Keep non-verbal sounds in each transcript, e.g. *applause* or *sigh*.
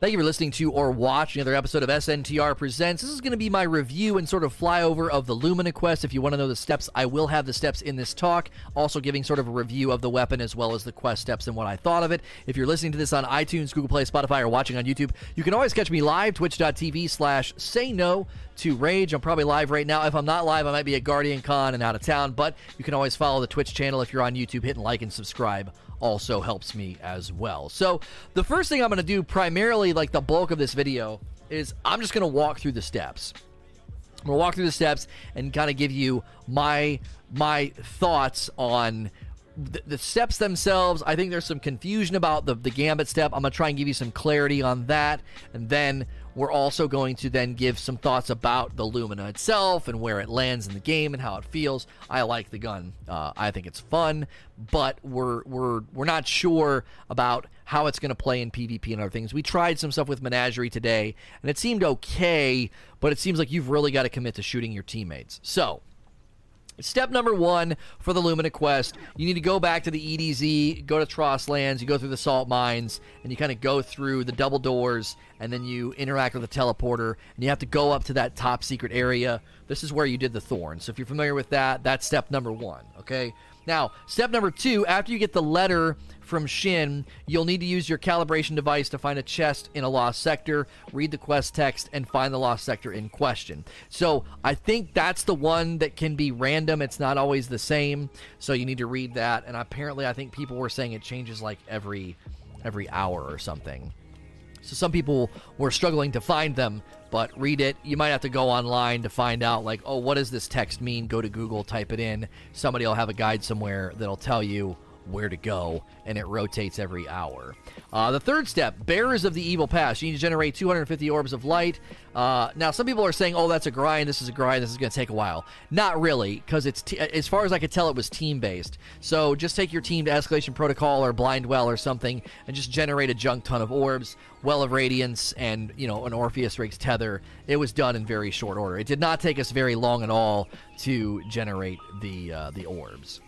Thank you for listening to or watching another episode of SNTR Presents. This is going to be my review and sort of flyover of the Lumina Quest. If you want to know the steps, I will have the steps in this talk. Also, giving sort of a review of the weapon as well as the quest steps and what I thought of it. If you're listening to this on iTunes, Google Play, Spotify, or watching on YouTube, you can always catch me live, twitch.tv slash say no to Rage. I'm probably live right now. If I'm not live, I might be at GuardianCon and out of town, but you can always follow the Twitch channel if you're on YouTube, hitting like and subscribe also helps me as well. So, the first thing I'm going to do, primarily like the bulk of this video, is I'm just going to walk through the steps. I'm going to walk through the steps and kind of give you my my thoughts on the, the, steps themselves. I think there's some confusion about the the gambit step. I'm going to try and give you some clarity on that, and then we're also going to then give some thoughts about the Lumina itself and where it lands in the game and how it feels. I like the gun. Uh, I think it's fun, but we're we're we're not sure about how it's going to play in PvP and other things. We tried some stuff with Menagerie today, and it seemed okay, but it seems like you've really got to commit to shooting your teammates. So Step number one for the Lumina Quest, you need to go back to the EDZ, go to Trostland, you go through the salt mines, and you kind of go through the double doors, and then you interact with the teleporter, and you have to go up to that top secret area. This is where you did the thorn. So if you're familiar with that, that's step number one, okay? Now, step number two, after you get the letter from Shin, you'll need to use your calibration device to find a chest in a lost sector, read the quest text, and find the lost sector in question. So I think that's the one that can be random. It's not always the same. So you need to read that. And apparently, I think people were saying it changes like every every hour or something. So some people were struggling to find them, but read it. You might have to go online to find out, like, oh, what does this text mean? Go to Google, type it in. Somebody will have a guide somewhere that'll tell you where to go, and it rotates every hour. Uh, the third step, Bearers of the Evil Past. You need to generate 250 orbs of light. Uh, now, some people are saying, "Oh, that's a grind. This is a grind. This is going to take a while." Not really, because it's t- as far as I could tell, it was team based. So just take your team to Escalation Protocol or Blind Well or something, and just generate a junk ton of orbs, Well of Radiance, and you know an Orpheus Rig's Tether. It was done in very short order. It did not take us very long at all to generate the uh, the orbs.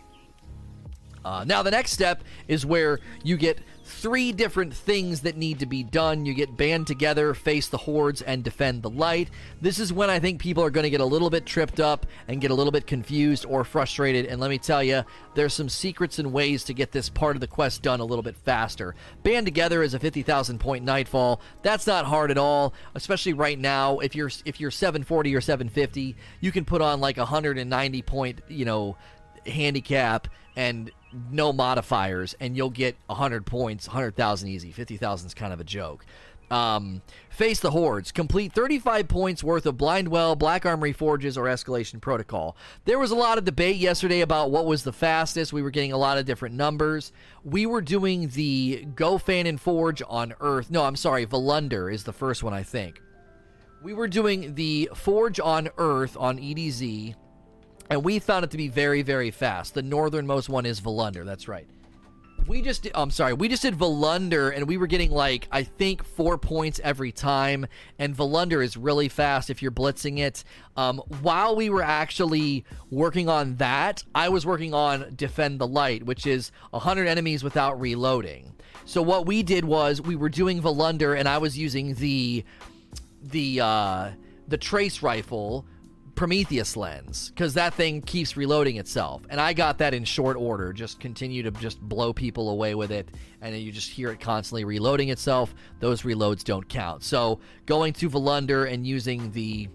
Uh, now, the next step is where you get three different things that need to be done. You get band together, face the hordes, and defend the light. This is when I think people are going to get a little bit tripped up and get a little bit confused or frustrated. And let me tell you, there's some secrets and ways to get this part of the quest done a little bit faster. Band together is a 50,000 point nightfall. That's not hard at all, especially right now. If you're if you're 740 or 750, you can put on like a 190 point, you know, handicap and no modifiers, and you'll get 100 points, 100,000 easy. 50,000 is kind of a joke. Um, face the hordes. Complete 35 points worth of Blind Well, Black Armory Forges, or Escalation Protocol. There was a lot of debate yesterday about what was the fastest. We were getting a lot of different numbers. We were doing the Gofannon Forge on Earth. No, I'm sorry, Volundr is the first one, I think. We were doing the Forge on Earth on EDZ and we found it to be very, very fast. The northernmost one is Volundr. That's right. We just, did, I'm sorry, we just did Volundr, and we were getting like I think four points every time. And Volundr is really fast if you're blitzing it. Um, while we were actually working on that, I was working on Defend the Light, which is 100 enemies without reloading. So what we did was we were doing Volundr, and I was using the the uh, the trace rifle Prometheus lens because that thing keeps reloading itself. And I got that in short order. Just continue to just blow people away with it, and then you just hear it constantly reloading itself. Those reloads don't count. So going to Volundr and using the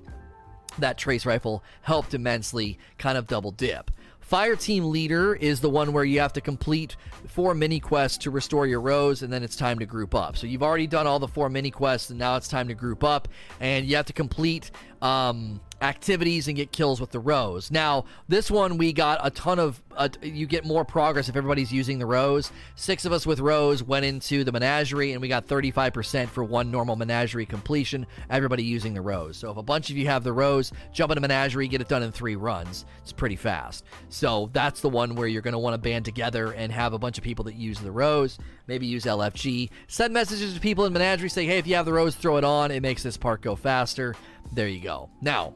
that trace rifle helped immensely. Kind of double dip. Fire Team Leader is the one where you have to complete four mini quests to restore your rose, and then it's time to group up. So you've already done all the four mini quests, and now it's time to group up, and you have to complete um, activities and get kills with the rose. Now, this one we got a ton of. Uh, you get more progress if everybody's using the rose. Six of us with rose went into the menagerie, and we got 35% for one normal menagerie completion. Everybody using the rose. So if a bunch of you have the rose, jump into menagerie, get it done in three runs. It's pretty fast. So that's the one where you're going to want to band together and have a bunch of people that use the rose. Maybe use LFG. Send messages to people in menagerie. Say, hey, if you have the rose, throw it on. It makes this part go faster. There you go. Now,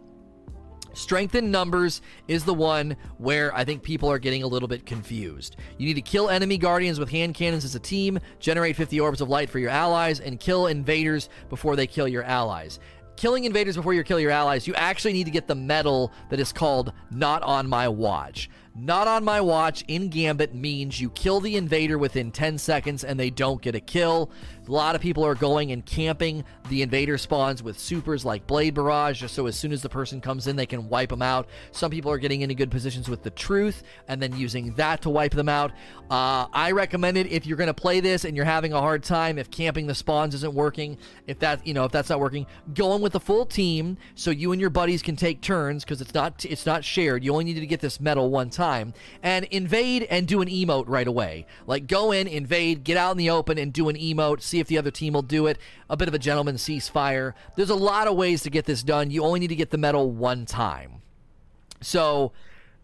Strength in numbers is the one where I think people are getting a little bit confused. You need to kill enemy guardians with hand cannons as a team, generate 50 orbs of light for your allies, and kill invaders before they kill your allies. Killing invaders before you kill your allies, you actually need to get the medal that is called Not on My Watch. Not on my watch in Gambit means you kill the invader within 10 seconds and they don't get a kill. A lot of people are going and camping the invader spawns with supers like Blade Barrage, just so as soon as the person comes in, they can wipe them out. Some people are getting into good positions with the Truth and then using that to wipe them out. Uh, I recommend it if you're going to play this and you're having a hard time, if camping the spawns isn't working, if that you know if that's not working, going with the full team so you and your buddies can take turns because it's not it's not shared. You only need to get this medal one time and invade and do an emote right away. Like go in, invade, get out in the open and do an emote. See if the other team will do it. A bit of a gentleman ceasefire. There's a lot of ways to get this done. You only need to get the medal one time. So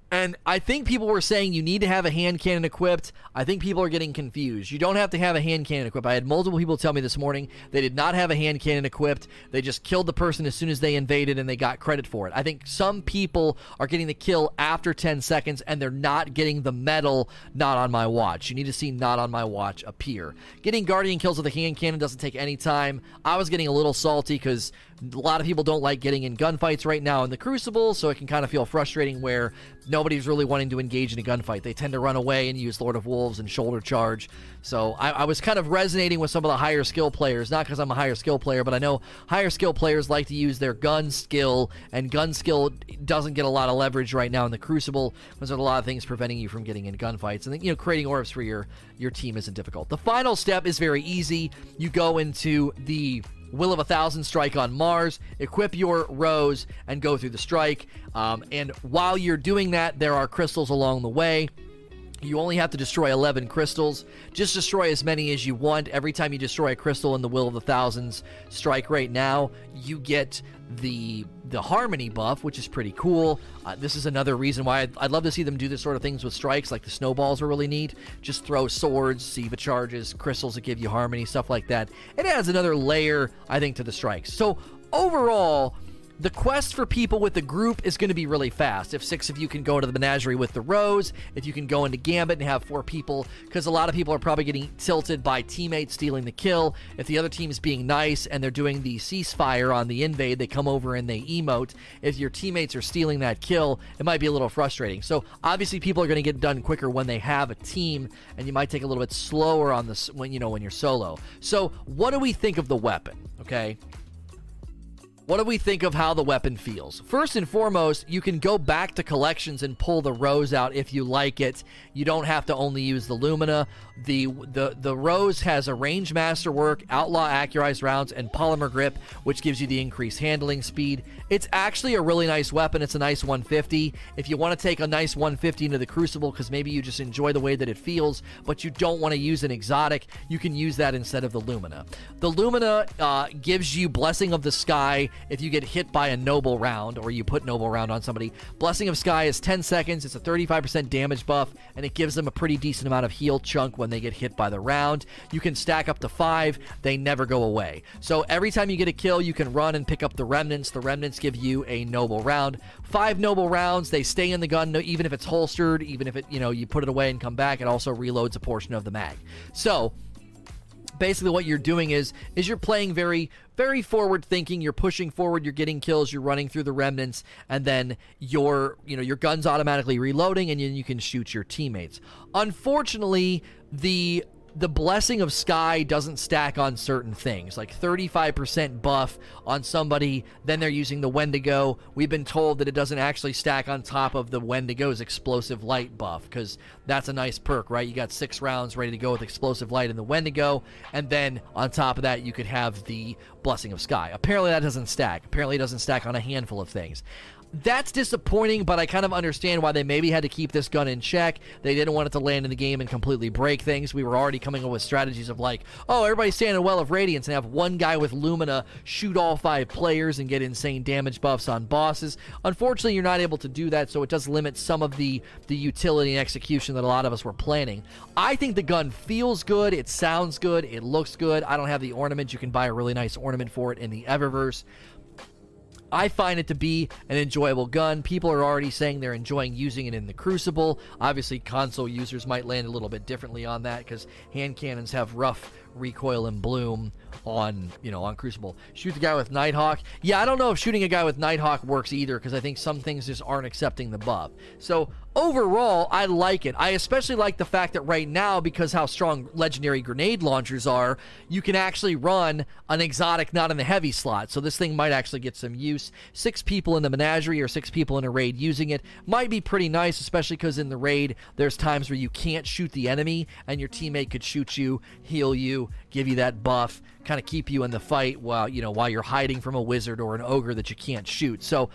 and I think people were saying you need to have a hand cannon equipped. I think people are getting confused. You don't have to have a hand cannon equipped. I had multiple people tell me this morning they did not have a hand cannon equipped. They just killed the person as soon as they invaded and they got credit for it. I think some people are getting the kill after 10 seconds and they're not getting the medal not on my watch. You need to see not on my watch appear. Getting guardian kills with a hand cannon doesn't take any time. I was getting a little salty because a lot of people don't like getting in gunfights right now in the Crucible, so it can kind of feel frustrating where nobody's really wanting to engage in a gunfight. They tend to run away and use Lord of Wolves and Shoulder Charge. So I, I was kind of resonating with some of the higher skill players, not because I'm a higher skill player, but I know higher skill players like to use their gun skill, and gun skill doesn't get a lot of leverage right now in the Crucible because there's a lot of things preventing you from getting in gunfights. And you know, creating orbs for your your team isn't difficult. The final step is very easy. You go into the Will of a Thousand strike on Mars, equip your Rose, and go through the strike. Um, and while you're doing that, there are crystals along the way. You only have to destroy 11 crystals. Just destroy as many as you want. Every time you destroy a crystal in the Will of the Thousands strike right now, you get the the harmony buff, which is pretty cool. Uh, this is another reason why I'd, I'd, love to see them do this sort of things with strikes, like the snowballs are really neat. Just throw swords, Siva charges, crystals that give you harmony, stuff like that. It adds another layer, I think, to the strikes. So overall, the quest for people with the group is going to be really fast. If six of you can go to the menagerie with the Rose, if you can go into Gambit and have four people, because a lot of people are probably getting tilted by teammates stealing the kill. If the other team's being nice and they're doing the ceasefire on the invade, they come over and they emote. If your teammates are stealing that kill, it might be a little frustrating. So obviously, people are going to get done quicker when they have a team, and you might take a little bit slower on this when you know when you're solo. So what do we think of the weapon? Okay. What do we think of how the weapon feels? First and foremost, you can go back to collections and pull the rose out if you like it. You don't have to only use the Lumina. The the the rose has a range masterwork, outlaw accurized rounds, and polymer grip, which gives you the increased handling speed. It's actually a really nice weapon. It's a nice 150. If you want to take a nice 150 into the Crucible because maybe you just enjoy the way that it feels, but you don't want to use an exotic, you can use that instead of the Lumina. The Lumina uh, gives you Blessing of the Sky if you get hit by a Noble Round or you put Noble Round on somebody. Blessing of Sky is 10 seconds. It's a 35% damage buff, and it gives them a pretty decent amount of heal chunk when they get hit by the round. You can stack up to five. They never go away. So every time you get a kill, you can run and pick up the Remnants. The Remnants give you a noble round. Five noble rounds. They stay in the gun even if it's holstered, even if it you know you put it away and come back. It also reloads a portion of the mag. So basically what you're doing is is you're playing very very forward thinking you're pushing forward you're getting kills you're running through the remnants and then your you know your gun's automatically reloading and you, you can shoot your teammates. Unfortunately the the blessing of sky doesn't stack on certain things. Like 35% buff on somebody then they're using the wendigo. We've been told that it doesn't actually stack on top of the wendigo's explosive light buff because that's a nice perk right? You got six rounds ready to go with explosive light in the wendigo and then on top of that you could have the blessing of sky. Apparently that doesn't stack. Apparently it doesn't stack on a handful of things that's disappointing, but I kind of understand why they maybe had to keep this gun in check. They didn't want it to land in the game and completely break things. We were already coming up with strategies of like, oh, everybody stand in a well of radiance and have one guy with Lumina shoot all five players and get insane damage buffs on bosses. Unfortunately, you're not able to do that, so it does limit some of the the utility and execution that a lot of us were planning. I think the gun feels good, it sounds good, it looks good. I don't have the ornament. You can buy a really nice ornament for it in the Eververse. I find it to be an enjoyable gun. People are already saying they're enjoying using it in the Crucible. Obviously, console users might land a little bit differently on that because hand cannons have rough recoil and bloom on you know on Crucible. Shoot the guy with Nighthawk. Yeah, I don't know if shooting a guy with Nighthawk works either because I think some things just aren't accepting the buff. So overall, I like it. I especially like the fact that right now, because how strong legendary grenade launchers are, you can actually run an exotic not in the heavy slot. So this thing might actually get some use. Six people in the menagerie or six people in a raid using it might be pretty nice, especially because in the raid there's times where you can't shoot the enemy and your teammate could shoot you, heal you, give you that buff, kind of keep you in the fight while you know while you're hiding from a wizard or an ogre that you can't shoot. So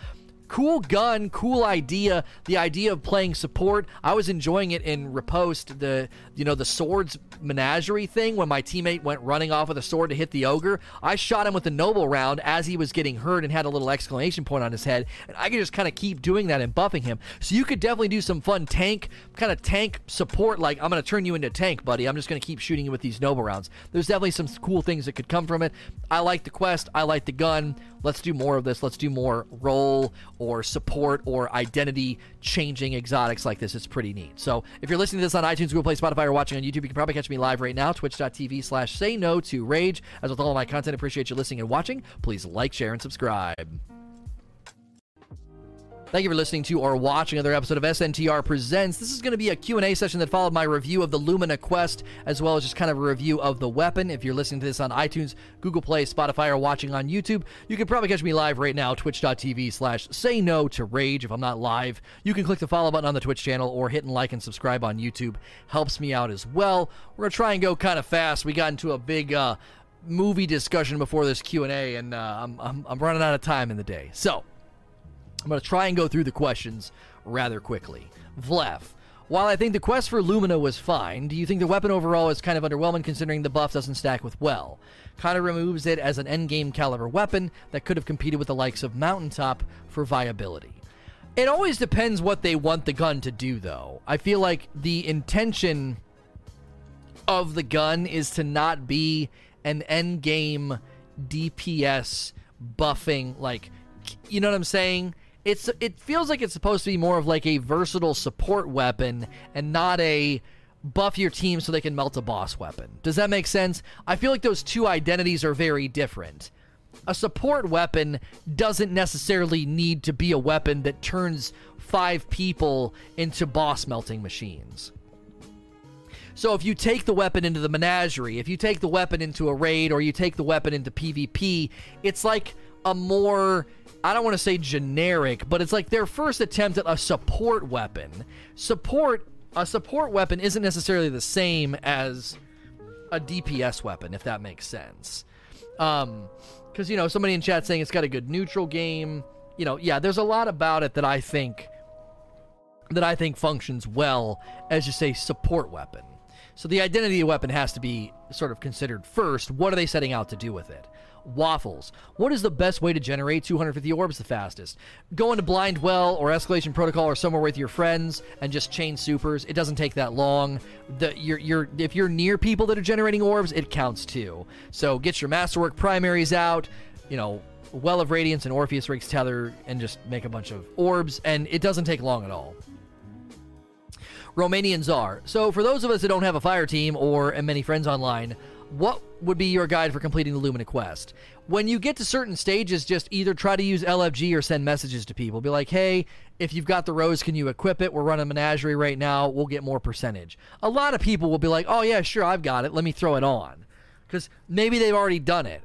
cool gun, cool idea. The idea of playing support, I was enjoying it in Riposte, the you know the swords menagerie thing when my teammate went running off with a sword to hit the ogre. I shot him with a noble round as he was getting hurt and had a little exclamation point on his head, and I could just kind of keep doing that and buffing him. So you could definitely do some fun tank kind of tank support. Like I'm to turn you into tank, buddy. I'm just to keep shooting you with these noble rounds. There's definitely some cool things that could come from it. I like the quest. I like the gun. Let's do more of this. Let's do more role or support or identity changing exotics like this. It's pretty neat. So if you're listening to this on iTunes, Google Play, Spotify, or watching on YouTube, you can probably catch me live right now, twitch.tv slash say no to rage. As with all of my content, appreciate you listening and watching. Please like, share, and subscribe. Thank you for listening to or watching another episode of SNTR Presents. This is going to be a Q&A session that followed my review of the Lumina Quest, as well as just kind of a review of the weapon. If you're listening to this on iTunes, Google Play, Spotify, or watching on YouTube, you can probably catch me live right now, twitch.tv slash say no to rage. If I'm not live, you can click the follow button on the Twitch channel or hit and like and subscribe on YouTube. Helps me out as well. We're going to try and go kind of fast. We got into a big... Uh, movie discussion before this q&a and uh, I'm, I'm, I'm running out of time in the day so I'm going to try and go through the questions rather quickly. Vlef. While I think the quest for Lumina was fine, do you think the weapon overall is kind of underwhelming considering the buff doesn't stack with well? Kind of removes it as an endgame caliber weapon that could have competed with the likes of Mountaintop for viability. It always depends what they want the gun to do, though. I feel like the intention of the gun is to not be an endgame DPS buffing, like, you know what I'm saying? It's it feels like it's supposed to be more of like a versatile support weapon and not a buff your team so they can melt a boss weapon. Does that make sense? I feel like those two identities are very different. A support weapon doesn't necessarily need to be a weapon that turns five people into boss melting machines. So if you take the weapon into the menagerie, if you take the weapon into a raid, or you take the weapon into PvP, it's like a more I don't want to say generic, but it's like their first attempt at a support weapon. Support a support weapon isn't necessarily the same as a DPS weapon, if that makes sense. Um, because you know somebody in chat saying it's got a good neutral game. You know, yeah, there's a lot about it that I think that I think functions well as just a support weapon. So the identity of the weapon has to be sort of considered first. What are they setting out to do with it? Waffles. What is the best way to generate 250 orbs the fastest? Go into Blind Well or Escalation Protocol or somewhere with your friends and just chain supers. It doesn't take that long. The, you're, you're, if you're near people that are generating orbs, it counts too. So get your Masterwork primaries out, you know, Well of Radiance and Orpheus Rigs Tether, and just make a bunch of orbs, and it doesn't take long at all. Romanian Czar. So, for those of us that don't have a fire team or many friends online, what would be your guide for completing the Lumina quest? When you get to certain stages, just either try to use LFG or send messages to people. Be like, hey, if you've got the rose, can you equip it? We're running menagerie right now. We'll get more percentage. A lot of people will be like, oh, yeah, sure, I've got it. Let me throw it on. Because maybe they've already done it.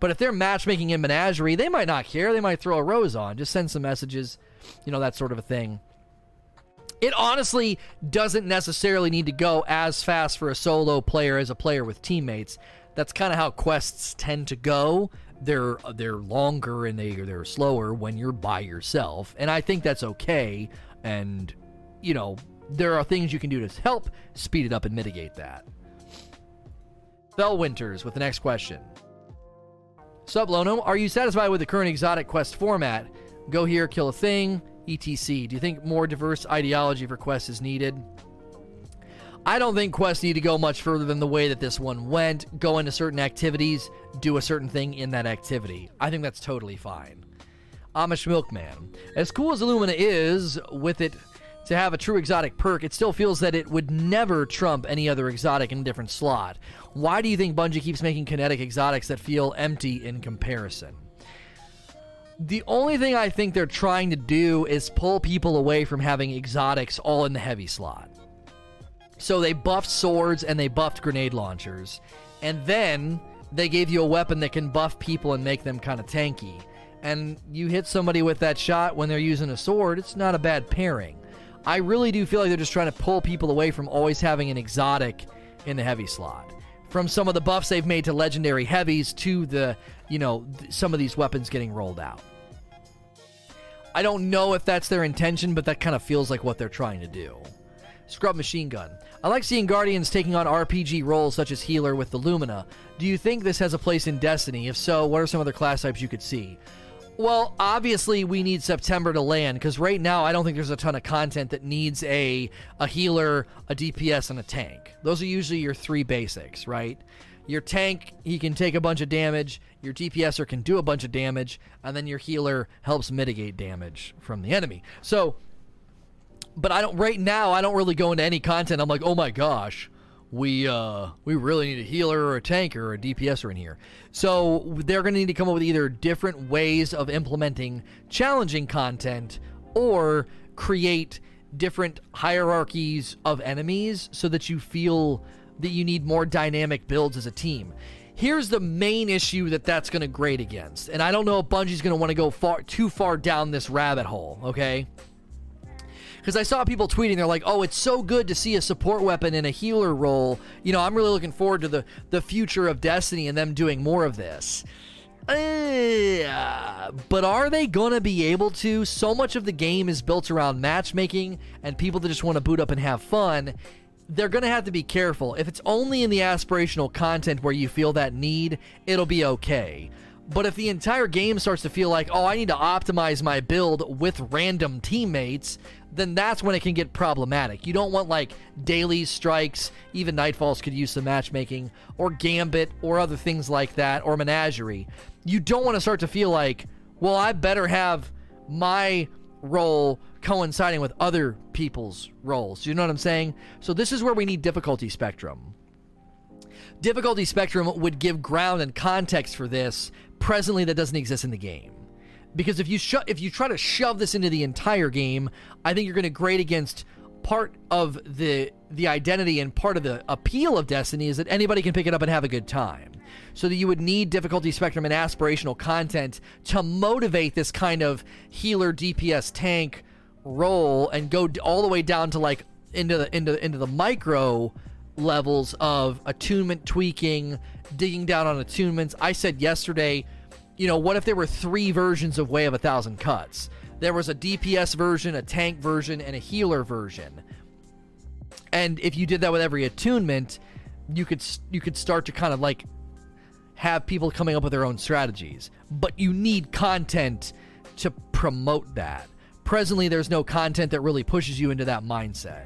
But if they're matchmaking in menagerie, they might not care. They might throw a rose on. Just send some messages, you know, that sort of a thing. It honestly doesn't necessarily need to go as fast for a solo player as a player with teammates. That's kind of how quests tend to go. They're they're longer and they they're slower when you're by yourself, and I think that's okay. And you know, there are things you can do to help speed it up and mitigate that. Bell Winters with the next question. Sup, Lono? Are you satisfied with the current exotic quest format? Go here, kill a thing, etc. Do you think more diverse ideology for quests is needed? I don't think quests need to go much further than the way that this one went. Go into certain activities, do a certain thing in that activity. I think that's totally fine. Amish Milkman. As cool as Illumina is, with it to have a true exotic perk, it still feels that it would never trump any other exotic in a different slot. Why do you think Bungie keeps making kinetic exotics that feel empty in comparison? The only thing I think they're trying to do is pull people away from having exotics all in the heavy slot. So they buffed swords and they buffed grenade launchers. And then they gave you a weapon that can buff people and make them kind of tanky. And you hit somebody with that shot when they're using a sword, it's not a bad pairing. I really do feel like they're just trying to pull people away from always having an exotic in the heavy slot. From some of the buffs they've made to legendary heavies to the, you know, th- some of these weapons getting rolled out. I don't know if that's their intention, but that kind of feels like what they're trying to do. Scrub Machine Gun. I like seeing Guardians taking on RPG roles such as Healer with the Lumina. Do you think this has a place in Destiny? If so, what are some other class types you could see? Well, obviously we need September to land because right now I don't think there's a ton of content that needs a a healer, a DPS, and a tank. Those are usually your three basics, right? Your tank, he can take a bunch of damage. Your DPSer can do a bunch of damage, and then your healer helps mitigate damage from the enemy. So, but I don't right now. I don't really go into any content. I'm like, oh my gosh, we uh, we really need a healer or a tanker or a DPSer in here. So they're going to need to come up with either different ways of implementing challenging content or create different hierarchies of enemies so that you feel that you need more dynamic builds as a team. Here's the main issue that that's going to grade against, and I don't know if Bungie's going to want to go far too far down this rabbit hole. Okay, because I saw people tweeting, they're like, "Oh, it's so good to see a support weapon in a healer role." You know, I'm really looking forward to the the future of Destiny and them doing more of this. Uh, but are they going to be able to? So much of the game is built around matchmaking and people that just want to boot up and have fun. They're going to have to be careful. If it's only in the aspirational content where you feel that need, it'll be okay. But if the entire game starts to feel like, oh, I need to optimize my build with random teammates, then that's when it can get problematic. You don't want like daily strikes, even Nightfalls could use some matchmaking, or Gambit, or other things like that, or Menagerie. You don't want to start to feel like, well, I better have my role coinciding with other people's roles. You know what I'm saying? So this is where we need difficulty spectrum. Difficulty spectrum would give ground and context for this presently that doesn't exist in the game. Because if you sho- if you try to shove this into the entire game, I think you're going to grade against part of the the identity and part of the appeal of Destiny is that anybody can pick it up and have a good time. So that you would need difficulty spectrum and aspirational content to motivate this kind of healer DPS tank role and go all the way down to like into the into into the micro levels of attunement tweaking, digging down on attunements. I said yesterday, you know, what if there were three versions of Way of a Thousand Cuts? There was a DPS version, a tank version, and a healer version. And if you did that with every attunement, you could you could start to kind of like have people coming up with their own strategies. But you need content to promote that. Presently, there's no content that really pushes you into that mindset.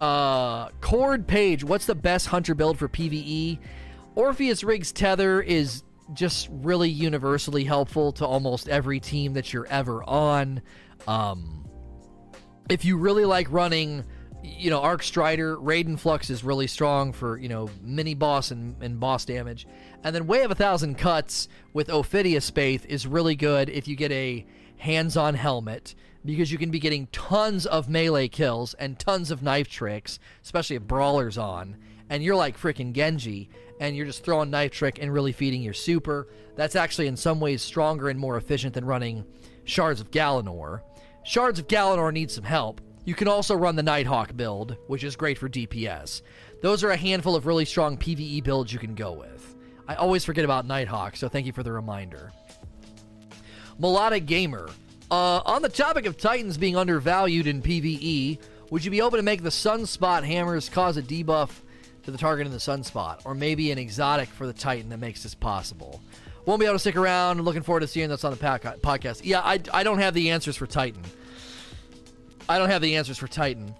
Uh, Cord Page, what's the best hunter build for PvE? Orpheus Rig's Tether is just really universally helpful to almost every team that you're ever on. Um, if you really like running, you know, Arc Strider, Raiden Flux is really strong for, you know, mini boss and, and boss damage. And then Way of a Thousand Cuts with Ophidian Aspect is really good if you get a hands on helmet because you can be getting tons of melee kills and tons of knife tricks, especially if Brawler's on, and you're like freaking Genji, and you're just throwing knife trick and really feeding your super. That's actually in some ways stronger and more efficient than running Shards of Galanor. Shards of Galanor need some help. You can also run the Nighthawk build, which is great for DPS. Those are a handful of really strong PvE builds you can go with. I always forget about Nighthawk, so thank you for the reminder. Melodic Gamer. Uh, on the topic of Titans being undervalued in PvE, would you be open to make the Sunspot hammers cause a debuff to the target in the Sunspot? Or maybe an exotic for the Titan that makes this possible? Won't be able to stick around. Looking forward to seeing this on the podcast. Yeah, I, I don't have the answers for Titan. I don't have the answers for Titan.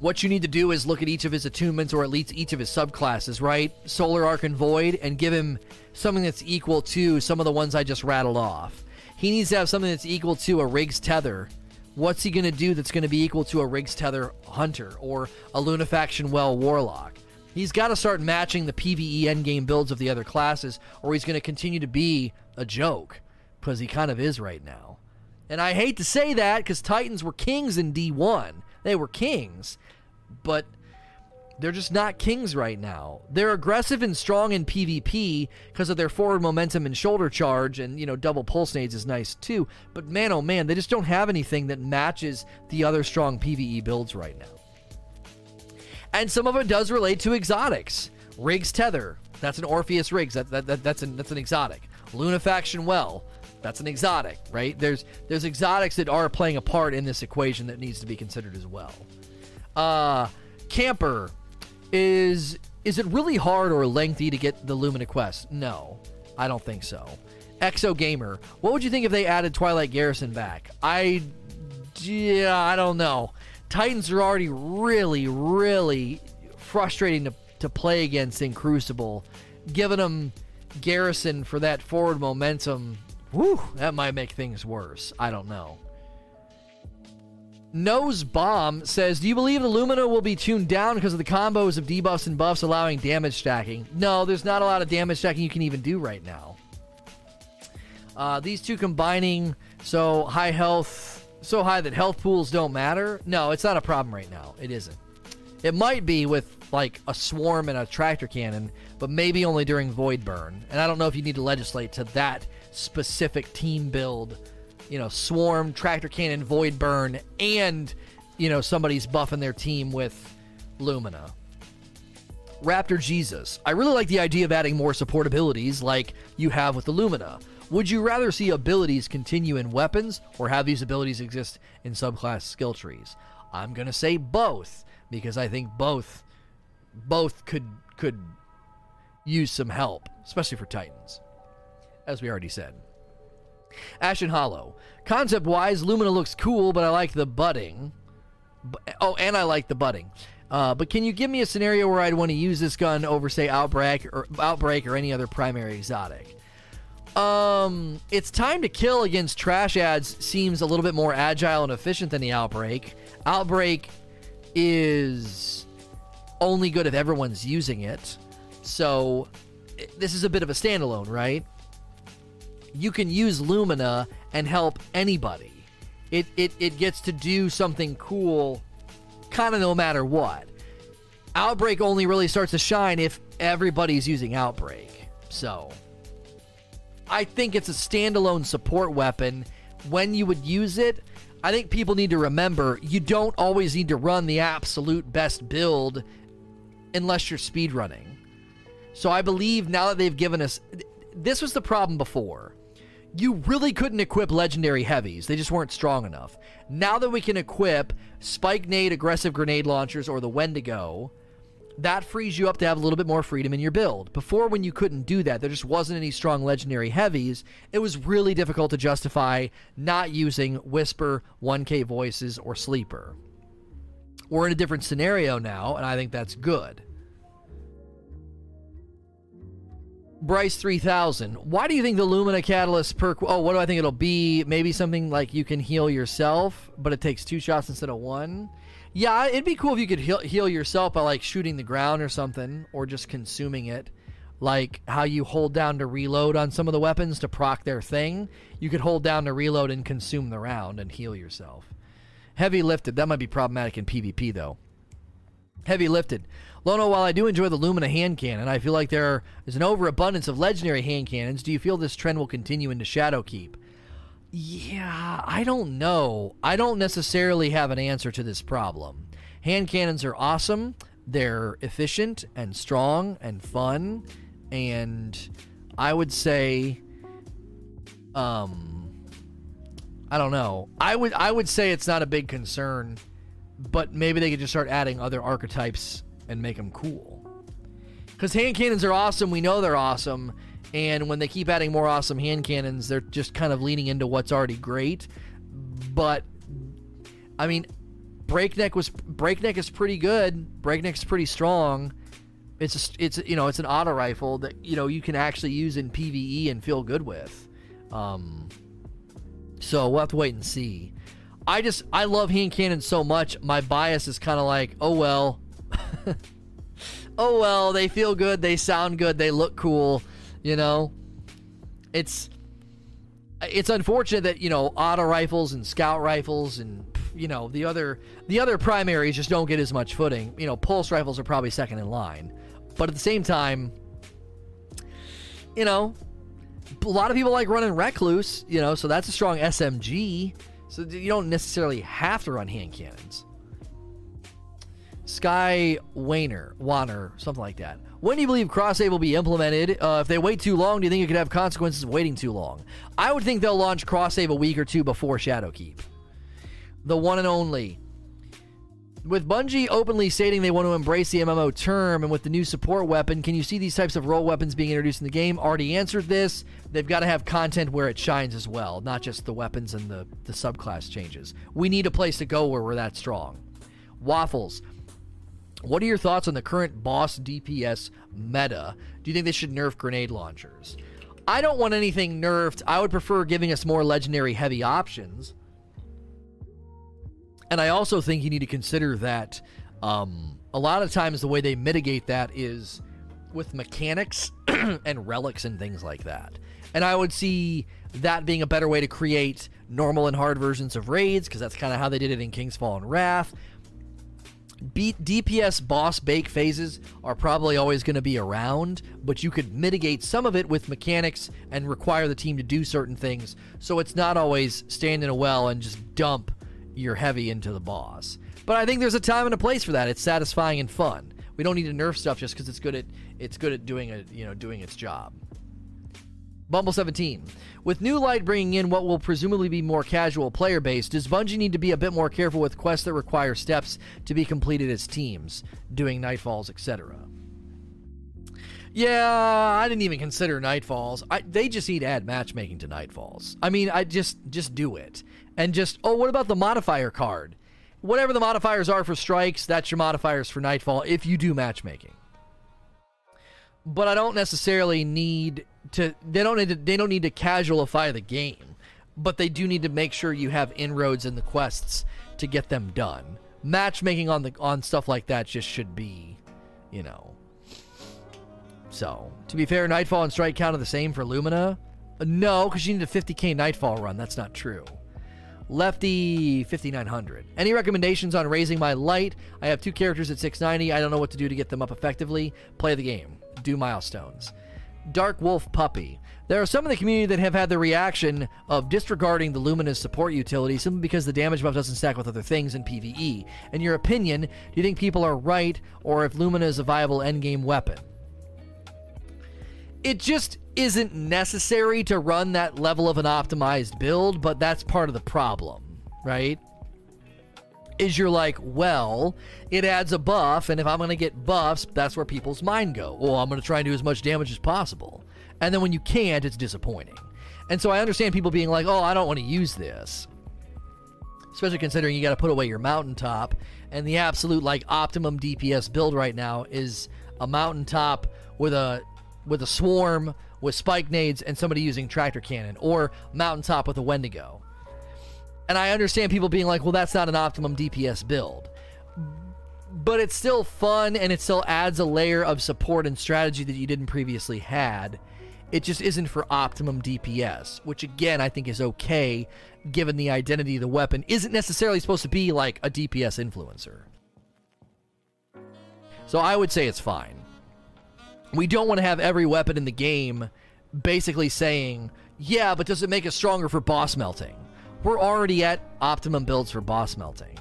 What you need to do is look at each of his attunements or at least each of his subclasses, right? Solar Arc and Void, and give him something that's equal to some of the ones I just rattled off. He needs to have something that's equal to a Rig's Tether. What's he going to do that's going to be equal to a Rig's Tether Hunter or a Lunafaction Well Warlock? He's got to start matching the PvE endgame builds of the other classes, or he's going to continue to be a joke, because he kind of is right now. And I hate to say that because Titans were kings in D1. They were kings, but they're just not kings right now. They're aggressive and strong in PvP because of their forward momentum and shoulder charge, and you know double pulse nades is nice too. But man, oh man, they just don't have anything that matches the other strong PvE builds right now. And some of it does relate to exotics. Rig's Tether, that's an Orpheus Rig's. That, that, that that's an that's an exotic. Lunafaction Well, that's an exotic, right? There's there's exotics that are playing a part in this equation that needs to be considered as well. Uh, camper is is it really hard or lengthy to get the Lumina quest? No, I don't think so. Exo Gamer, what would you think if they added Twilight Garrison back? I yeah, I don't know. Titans are already really, really frustrating to, to play against in Crucible. Giving them Garrison for that forward momentum, whew, that might make things worse. I don't know. Nose Bomb says, Do you believe the Lumina will be tuned down because of the combos of debuffs and buffs allowing damage stacking? No, there's not a lot of damage stacking you can even do right now. Uh, these two combining, so high health, so high that health pools don't matter. No, it's not a problem right now. It isn't. It might be with like a swarm and a tractor cannon, but maybe only during Void Burn. And I don't know if you need to legislate to that specific team build you know, Swarm, Tractor Cannon, Void Burn, and, you know, somebody's buffing their team with Lumina. Raptor Jesus. I really like the idea of adding more support abilities like you have with the Lumina. Would you rather see abilities continue in weapons or have these abilities exist in subclass skill trees? I'm going to say both because I think both both could could use some help, especially for Titans. As we already said. Ashen Hollow. Concept wise, Lumina looks cool, but I like the budding. Oh, and I like the budding. Uh, but can you give me a scenario where I'd want to use this gun over, say, Outbreak or Outbreak or any other primary exotic? Um, it's time to kill against trash ads seems a little bit more agile and efficient than the Outbreak. Outbreak is only good if everyone's using it. So this is a bit of a standalone, right? You can use Lumina and help anybody. It, it, it gets to do something cool kind of no matter what. Outbreak only really starts to shine if everybody's using Outbreak. So, I think it's a standalone support weapon. When you would use it, I think people need to remember you don't always need to run the absolute best build unless you're speedrunning. So I believe now that they've given us this was the problem before you really couldn't equip legendary heavies. They just weren't strong enough. Now that we can equip Spike Nade aggressive grenade launchers or the Wendigo, that frees you up to have a little bit more freedom in your build. Before, when you couldn't do that, there just wasn't any strong legendary heavies. It was really difficult to justify not using Whisper, 1K Voices, or Sleeper. We're in a different scenario now, and I think that's good. Bryce 3000. Why do you think the Lumina Catalyst perk? Oh, what do I think it'll be? Maybe something like you can heal yourself, but it takes two shots instead of one. Yeah, it'd be cool if you could heal, heal yourself by like shooting the ground or something, or just consuming it. Like how you hold down to reload on some of the weapons to proc their thing. You could hold down to reload and consume the round and heal yourself. Heavy lifted. That might be problematic in PvP though. Heavy lifted. Lono, while I do enjoy the Lumina hand cannon, I feel like there is an overabundance of legendary hand cannons. Do you feel this trend will continue into Shadowkeep? Yeah, I don't know. I don't necessarily have an answer to this problem. Hand cannons are awesome. They're efficient and strong and fun. And I would say um I don't know. I would I would say it's not a big concern, but maybe they could just start adding other archetypes and make them cool. Because hand cannons are awesome. We know they're awesome. And when they keep adding more awesome hand cannons, they're just kind of leaning into what's already great. But, I mean, Breakneck was Breakneck is pretty good. Breakneck's pretty strong. It's a, it's you know it's an auto rifle that you know you can actually use in PVE and feel good with. Um, So we'll have to wait and see. I just I love hand cannons so much. My bias is kind of like, oh well, *laughs* oh well. They feel good. They sound good. They look cool. You know, it's it's unfortunate that you know auto rifles and scout rifles and you know the other the other primaries just don't get as much footing. You know, pulse rifles are probably second in line, but at the same time, you know, a lot of people like running recluse. You know, so that's a strong SMG. So you don't necessarily have to run hand cannons. Sky Wainer, Wanner, something like that. When do you believe cross save will be implemented? Uh, if they wait too long, do you think it could have consequences of waiting too long? I would think they'll launch cross save a week or two before Shadowkeep. The one and only. With Bungie openly stating they want to embrace the MMO term, and with the new support weapon, can you see these types of role weapons being introduced in the game? Already answered this. They've got to have content where it shines as well, not just the weapons and the, the subclass changes. We need a place to go where we're that strong. Waffles. What are your thoughts on the current boss DPS meta? Do you think they should nerf grenade launchers? I don't want anything nerfed. I would prefer giving us more legendary heavy options. And I also think you need to consider that um, a lot of times the way they mitigate that is with mechanics *clears throat* and relics and things like that. And I would see that being a better way to create normal and hard versions of raids because that's kind of how they did it in King's Fall and Wrath. B- DPS boss bake phases are probably always going to be around, but you could mitigate some of it with mechanics and require the team to do certain things, so it's not always stand in a well and just dump your heavy into the boss. But I think there's a time and a place for that. It's satisfying and fun. We don't need to nerf stuff just because it's good at it's good at doing a you know doing its job. Bumble 17. With New Light bringing in what will presumably be more casual player base, does Bungie need to be a bit more careful with quests that require steps to be completed as teams, doing nightfalls, etc.? Yeah, I didn't even consider nightfalls. I, they just need to add matchmaking to nightfalls. I mean, I just just do it and just oh, what about the modifier card? Whatever the modifiers are for strikes, that's your modifiers for nightfall if you do matchmaking. But I don't necessarily need to they don't need to they don't need to casualify the game, but they do need to make sure you have inroads in the quests to get them done. Matchmaking on the on stuff like that just should be, you know. So, to be fair, Nightfall and Strike count are the same for Lumina. No, because you need a 50k Nightfall run. That's not true. Lefty 5900. Any recommendations on raising my light? I have two characters at 690. I don't know what to do to get them up effectively. Play the game. Do milestones. Dark Wolf Puppy. There are some in the community that have had the reaction of disregarding the Lumina's support utility simply because the damage buff doesn't stack with other things in PvE. In your opinion, do you think people are right, or if Lumina is a viable endgame weapon? It just isn't necessary to run that level of an optimized build, but that's part of the problem, right? Is you're like, well, it adds a buff, and if I'm going to get buffs, that's where people's mind go. Well, I'm going to try and do as much damage as possible. And then when you can't, it's disappointing. And so I understand people being like, oh, I don't want to use this. Especially considering you got to put away your mountaintop. And the absolute, like, optimum DPS build right now is a mountaintop with a with a swarm with spike nades and somebody using tractor cannon or mountaintop with a wendigo and I understand people being like, well, that's not an optimum DPS build. But it's still fun and it still adds a layer of support and strategy that you didn't previously had. It just isn't for optimum DPS, which again I think is okay given the identity of the weapon isn't necessarily supposed to be like a DPS influencer. So I would say it's fine. We don't want to have every weapon in the game basically saying, yeah, but does it make it stronger for boss melting? We're already at optimum builds for boss melting.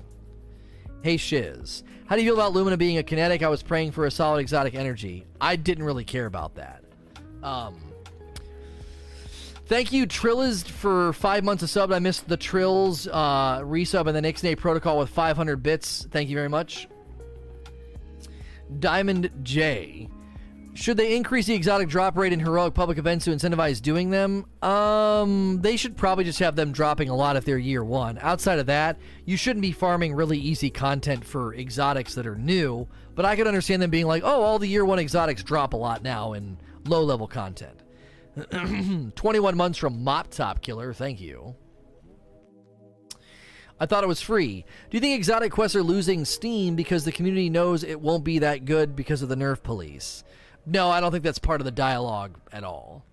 Hey Shiz, how do you feel about Lumina being a kinetic? I was praying for a solid exotic energy. I didn't really care about that. Um, thank you, Trillized, for five months of sub. I missed the Trills uh, resub and the Ixnay protocol with 500 bits. Thank you very much. Diamond J. Should they increase the exotic drop rate in heroic public events to incentivize doing them? Um, they should probably just have them dropping a lot if they're year one. Outside of that, you shouldn't be farming really easy content for exotics that are new. But I could understand them being like, oh, all the year one exotics drop a lot now in low level content. *clears throat* 21 months from Mop Top Killer, thank you. I thought it was free. Do you think exotic quests are losing steam because the community knows it won't be that good because of the nerf police? No, I don't think that's part of the dialogue at all.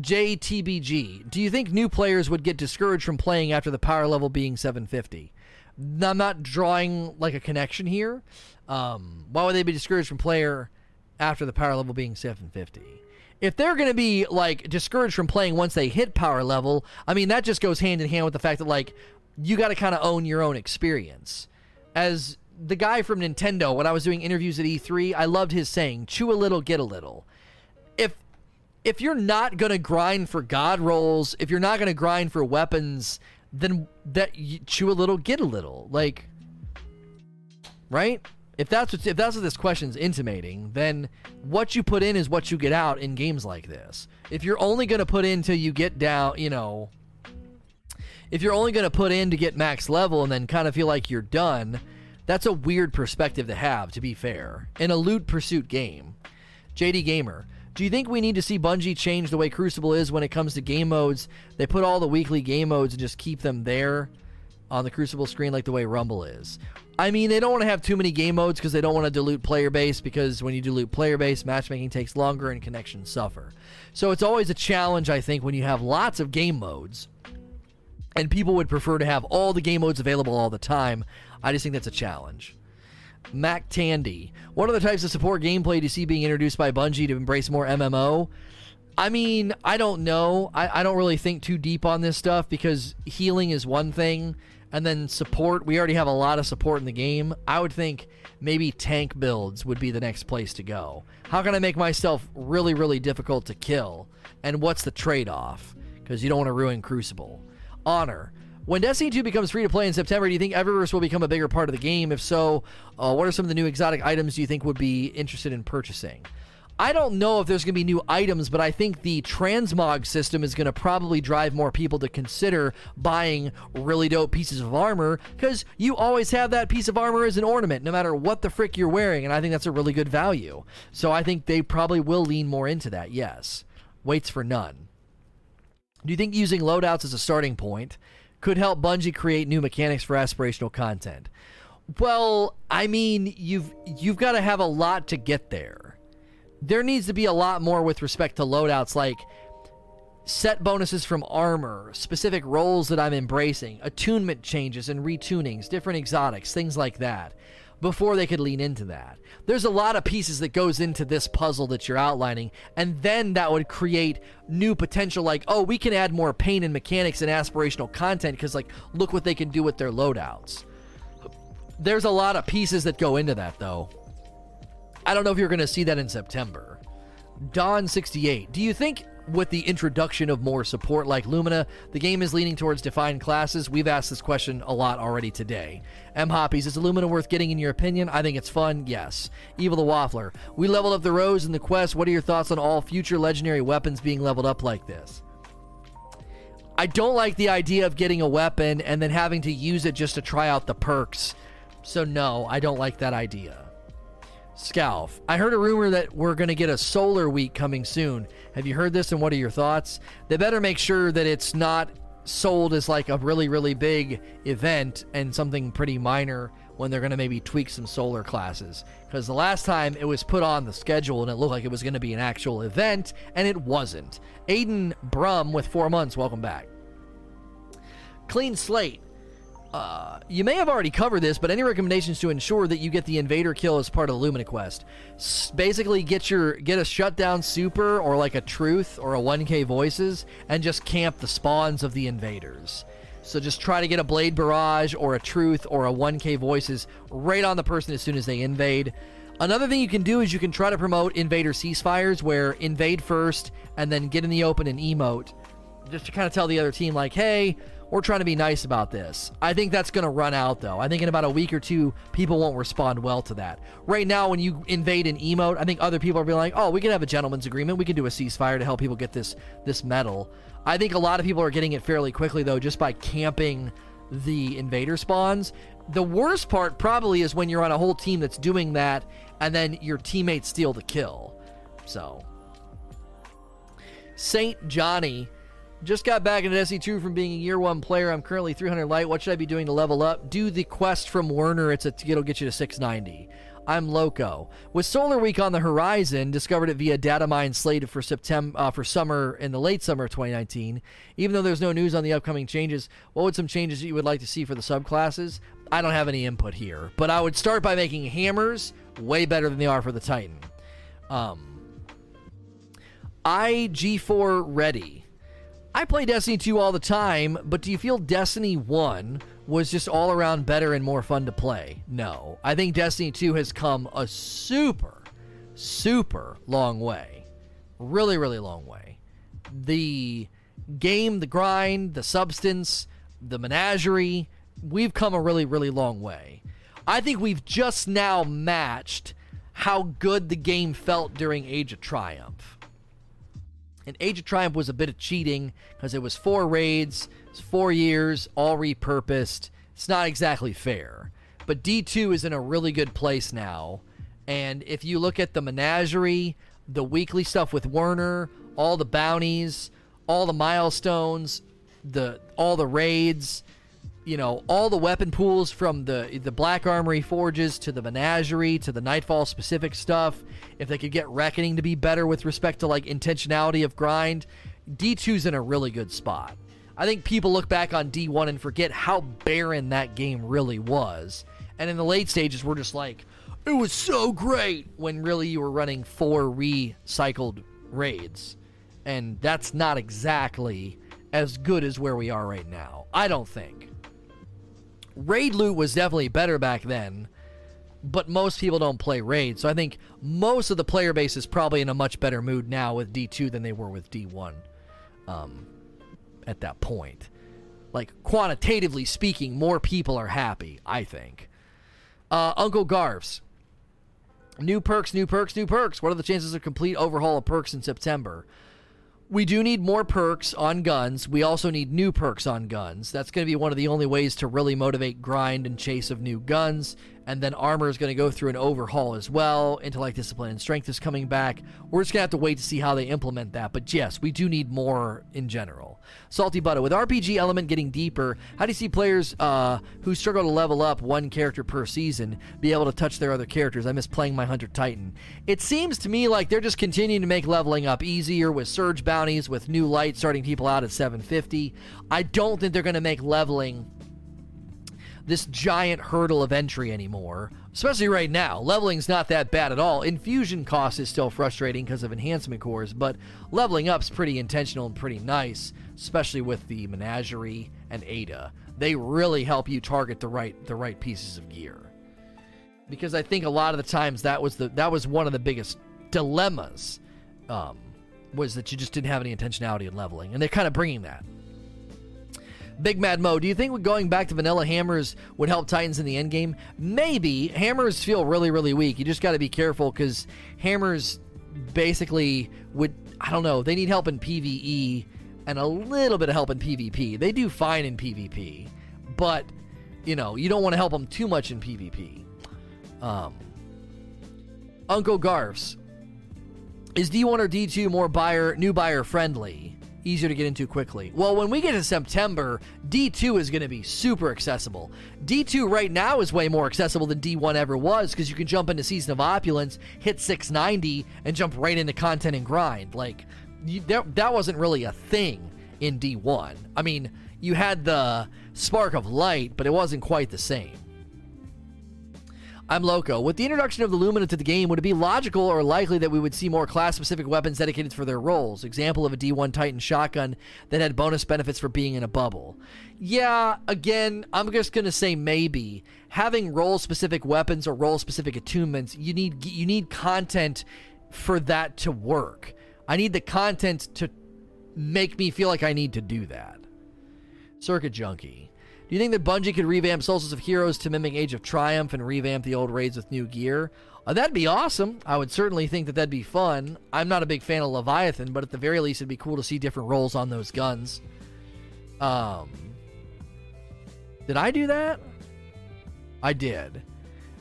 JTBG, do you think new players would get discouraged from playing after the power level being 750? I'm not drawing like a connection here. Um, why would they be discouraged from player after the power level being 750? If they're going to be like discouraged from playing once they hit power level, I mean that just goes hand in hand with the fact that like you got to kind of own your own experience. As the guy from Nintendo, when I was doing interviews at E3, I loved his saying, "Chew a little, get a little." If if you're not going to grind for god rolls, if you're not going to grind for weapons, then that you chew a little, get a little. Like right? If that's what if that's what this question's intimating, then what you put in is what you get out in games like this. If you're only going to put in till you get down, you know, if you're only going to put in to get max level and then kind of feel like you're done, that's a weird perspective to have, to be fair. In a loot pursuit game. JD Gamer, do you think we need to see Bungie change the way Crucible is when it comes to game modes? They put all the weekly game modes and just keep them there on the Crucible screen like the way Rumble is. I mean, they don't want to have too many game modes because they don't want to dilute player base because when you dilute player base, matchmaking takes longer and connections suffer. So it's always a challenge, I think, when you have lots of game modes and people would prefer to have all the game modes available all the time. I just think that's a challenge. Mac Tandy. What are the types of support gameplay do you see being introduced by Bungie to embrace more MMO? I mean, I don't know. I, I don't really think too deep on this stuff because healing is one thing, and then support. We already have a lot of support in the game. I would think maybe tank builds would be the next place to go. How can I make myself really, really difficult to kill? And what's the trade off? Because you don't want to ruin Crucible. Honor. When Destiny 2 becomes free to play in September, do you think Eververse will become a bigger part of the game? If so, uh, what are some of the new exotic items you think would be interested in purchasing? I don't know if there's going to be new items, but I think the transmog system is going to probably drive more people to consider buying really dope pieces of armor because you always have that piece of armor as an ornament, no matter what the frick you're wearing, and I think that's a really good value. So I think they probably will lean more into that, yes. Waits for none. Do you think using loadouts as a starting point could help Bungie create new mechanics for aspirational content? Well, I mean, you've you've got to have a lot to get there there needs to be a lot more with respect to loadouts like set bonuses from armor, specific roles that I'm embracing, attunement changes and retunings, different exotics, things like that before they could lean into that. There's a lot of pieces that goes into this puzzle that you're outlining and then that would create new potential like, "Oh, we can add more pain and mechanics and aspirational content because like look what they can do with their loadouts." There's a lot of pieces that go into that though. I don't know if you're to see that in September. Dawn68, do you think with the introduction of more support like Lumina, the game is leaning towards defined classes? We've asked this question a lot already today. M. Hoppies, is Lumina worth getting in your opinion? I think it's fun, yes. Evil the Waffler, we leveled up the Rose in the quest. What are your thoughts on all future legendary weapons being leveled up like this? I don't like the idea of getting a weapon and then having to use it just to try out the perks. So, no, I don't like that idea. Scalf. I heard a rumor that we're going to get a solar week coming soon. Have you heard this and what are your thoughts? They better make sure that it's not sold as like a really, really big event and something pretty minor when they're going to maybe tweak some solar classes. Because the last time it was put on the schedule and it looked like it was going to be an actual event, and it wasn't. Aiden Brum with four months, welcome back. Clean slate. Uh, you may have already covered this, but any recommendations to ensure that you get the invader kill as part of the Lumina quest? S- basically, get your get a shutdown super or like a truth or a 1K voices, and just camp the spawns of the invaders. So just try to get a blade barrage or a truth or a 1K voices right on the person as soon as they invade. Another thing you can do is you can try to promote invader ceasefires where invade first and then get in the open and emote just to kind of tell the other team like, hey, we're trying to be nice about this. I think that's going to run out, though. I think in about a week or two, people won't respond well to that. Right now, when you invade an emote, I think other people are being like, "Oh, we can have a gentleman's agreement. We can do a ceasefire to help people get this this medal." I think a lot of people are getting it fairly quickly, though, just by camping the invader spawns. The worst part probably is when you're on a whole team that's doing that, and then your teammates steal the kill. So, Saint Johnny Just got back into SE2 from being a year one player. I'm currently 300 light. What should I be doing to level up? Do the quest from Werner. It's a, it'll get you to 690. I'm loco. With Solar Week on the horizon, discovered it via data mine slated for September uh, for summer in the late summer of 2019. Even though there's no news on the upcoming changes, what would some changes you would like to see for the subclasses? I don't have any input here, but I would start by making hammers way better than they are for the Titan. Um, IG4 ready. I play Destiny 2 all the time, but do you feel Destiny 1 was just all around better and more fun to play? No. I think Destiny 2 has come a super, super long way. Really, really long way. The game, the grind, the substance, the menagerie, we've come a really, really long way. I think we've just now matched how good the game felt during Age of Triumph. And Age of Triumph was a bit of cheating because it was four raids, four years, all repurposed. It's not exactly fair. But D2 is in a really good place now. And if you look at the menagerie, the weekly stuff with Werner, all the bounties, all the milestones, the all the raids, you know, all the weapon pools from the the Black Armory forges to the Menagerie to the Nightfall specific stuff. If they could get Reckoning to be better with respect to like intentionality of grind, D2's in a really good spot. I think people look back on D1 and forget how barren that game really was. And in the late stages, we're just like, it was so great when really you were running four recycled raids. And that's not exactly as good as where we are right now. I don't think. Raid loot was definitely better back then, but most people don't play Raid. So I think most of the player base is probably in a much better mood now with D2 than they were with D1 um, at that point. Like, quantitatively speaking, more people are happy, I think. Uh, Uncle Garfs. New perks, new perks, new perks. What are the chances of complete overhaul of perks in September? We do need more perks on guns. We also need new perks on guns. That's going to be one of the only ways to really motivate grind and chase of new guns. And then armor is going to go through an overhaul as well. Intellect, discipline, and strength is coming back. We're just going to have to wait to see how they implement that. But yes, we do need more in general. Salty Butter. With RPG element getting deeper, how do you see players uh, who struggle to level up one character per season be able to touch their other characters? I miss playing my Hunter Titan. It seems to me like they're just continuing to make leveling up easier with surge bounties, with new light starting people out at 750. I don't think they're going to make leveling this giant hurdle of entry anymore, especially right now. Leveling's not that bad at all. Infusion cost is still frustrating because of enhancement cores, but leveling up's pretty intentional and pretty nice, especially with the Menagerie and Ada. They really help you target the right the right pieces of gear. Because I think a lot of the times that was the that was one of the biggest dilemmas um, was that you just didn't have any intentionality in leveling, and they're kind of bringing that. Big Mad Mo, do you think going back to vanilla hammers would help Titans in the end game? Maybe. Hammers feel really, really weak. You just got to be careful because hammers basically would, I don't know, they need help in PvE and a little bit of help in PvP. They do fine in PvP, but, you know, you don't want to help them too much in PvP. Um, Uncle Garfs, is D1 or D2 more buyer, new buyer friendly? Easier to get into quickly. Well, when we get to September, D2 is going to be super accessible. D2 right now is way more accessible than D1 ever was because you can jump into Season of Opulence, hit 690, and jump right into content and grind. Like, you, that, that wasn't really a thing in D1. I mean, you had the spark of light, but it wasn't quite the same. I'm Loco. With the introduction of the Lumina to the game, would it be logical or likely that we would see more class specific weapons dedicated for their roles? Example of a D1 Titan shotgun that had bonus benefits for being in a bubble. Yeah, again, I'm just going to say maybe. Having role specific weapons or role specific attunements, you need you need content for that to work. I need the content to make me feel like I need to do that. Circuit Junkie. Do you think that Bungie could revamp Solstice of Heroes to mimic Age of Triumph and revamp the old raids with new gear? Uh, that'd be awesome. I would certainly think that that'd be fun. I'm not a big fan of Leviathan, but at the very least, it'd be cool to see different roles on those guns. Um, did I do that? I did.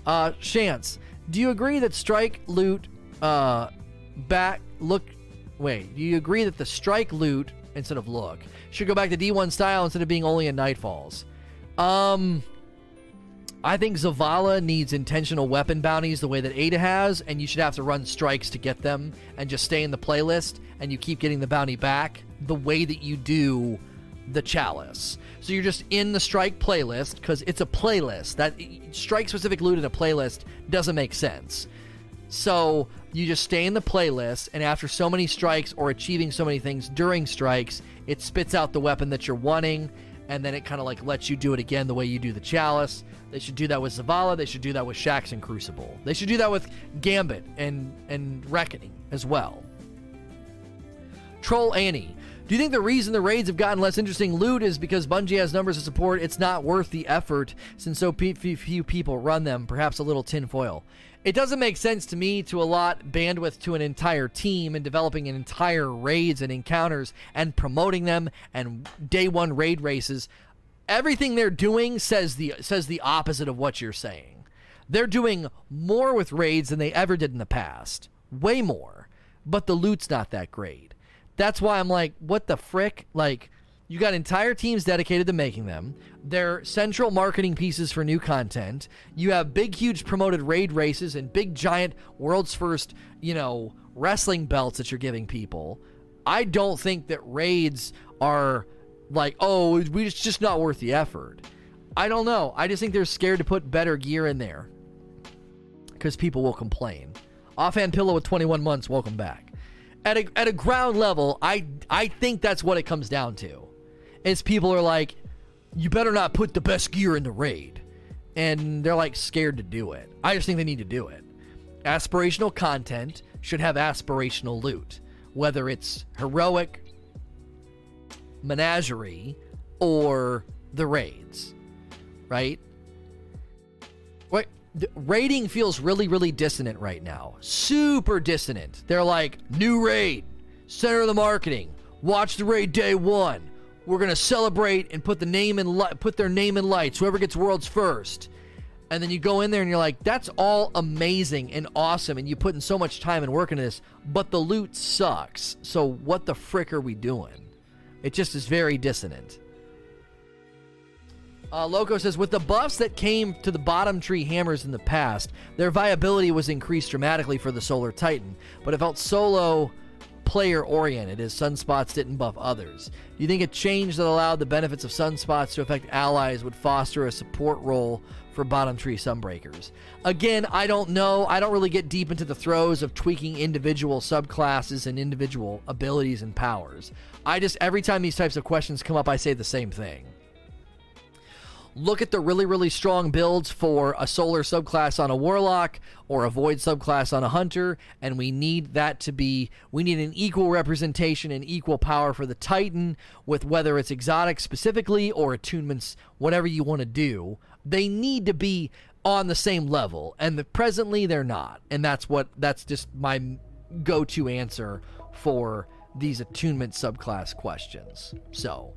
Uh, Chance, do you agree that strike loot, uh, back look? Wait, do you agree that the strike loot instead of look. Should go back to D1 style instead of being only in Nightfalls. Um, I think Zavala needs intentional weapon bounties the way that Ada has, and you should have to run strikes to get them and just stay in the playlist and you keep getting the bounty back the way that you do the chalice. So you're just in the strike playlist because it's a playlist. That strike specific loot in a playlist doesn't make sense. So you just stay in the playlist, and after so many strikes or achieving so many things during strikes, it spits out the weapon that you're wanting, and then it kind of like lets you do it again the way you do the chalice. They should do that with Zavala. They should do that with Shaxx and Crucible. They should do that with Gambit and and Reckoning as well. Troll Annie. Do you think the reason the raids have gotten less interesting loot is because Bungie has numbers to support? It's not worth the effort since so few people run them. Perhaps a little tinfoil. It doesn't make sense to me to allot bandwidth to an entire team and developing an entire raids and encounters and promoting them and day one raid races. Everything they're doing says the says the opposite of what you're saying. They're doing more with raids than they ever did in the past. Way more. But the loot's not that great. That's why I'm like, what the frick? Like, you got entire teams dedicated to making them. They're central marketing pieces for new content. You have big, huge promoted raid races and big, giant world's first, you know, wrestling belts that you're giving people. I don't think that raids are like, oh, it's just not worth the effort. I don't know. I just think they're scared to put better gear in there because people will complain. Offhand pillow with 21 months. Welcome back at a, at a ground level, I I think that's what it comes down to. Is people are like, you better not put the best gear in the raid, and they're like scared to do it. I just think they need to do it. Aspirational content should have aspirational loot, whether it's heroic, menagerie, or the raids, right? Wait, rating feels really, really dissonant right now. Super dissonant. They're like, new raid, center of the marketing, watch the raid day one. We're gonna celebrate and put the name in li- put their name in lights. Whoever gets world's first. And then you go in there and you're like, that's all amazing and awesome, and you put in so much time and work into this, but the loot sucks. So what the frick are we doing? It just is very dissonant. Uh, Loco says, with the buffs that came to the bottom tree hammers in the past, their viability was increased dramatically for the Solar Titan, but it felt solo player oriented as sunspots didn't buff others. Do you think a change that allowed the benefits of sunspots to affect allies would foster a support role for bottom tree sunbreakers? Again, I don't know. I don't really get deep into the throes of tweaking individual subclasses and individual abilities and powers. I just, every time these types of questions come up, I say the same thing look at the really, really strong builds for a solar subclass on a warlock or a void subclass on a hunter, and we need that to be we need an equal representation and equal power for the Titan with whether it's exotic specifically or attunements, whatever you want to do. They need to be on the same level, and the, presently they're not, and that's what that's just my go-to answer for these attunement subclass questions. So.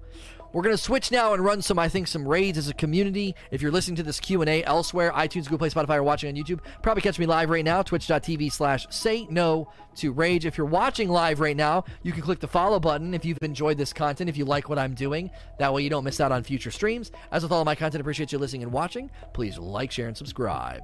We're going to switch now and run some, I think, some raids as a community. If you're listening to this Q&A elsewhere, iTunes, Google Play, Spotify, or watching on YouTube, probably catch me live right now, twitch.tv slash say no to rage. If you're watching live right now, you can click the follow button if you've enjoyed this content, if you like what I'm doing. That way you don't miss out on future streams. As with all of my content, appreciate you listening and watching. Please like, share, and subscribe.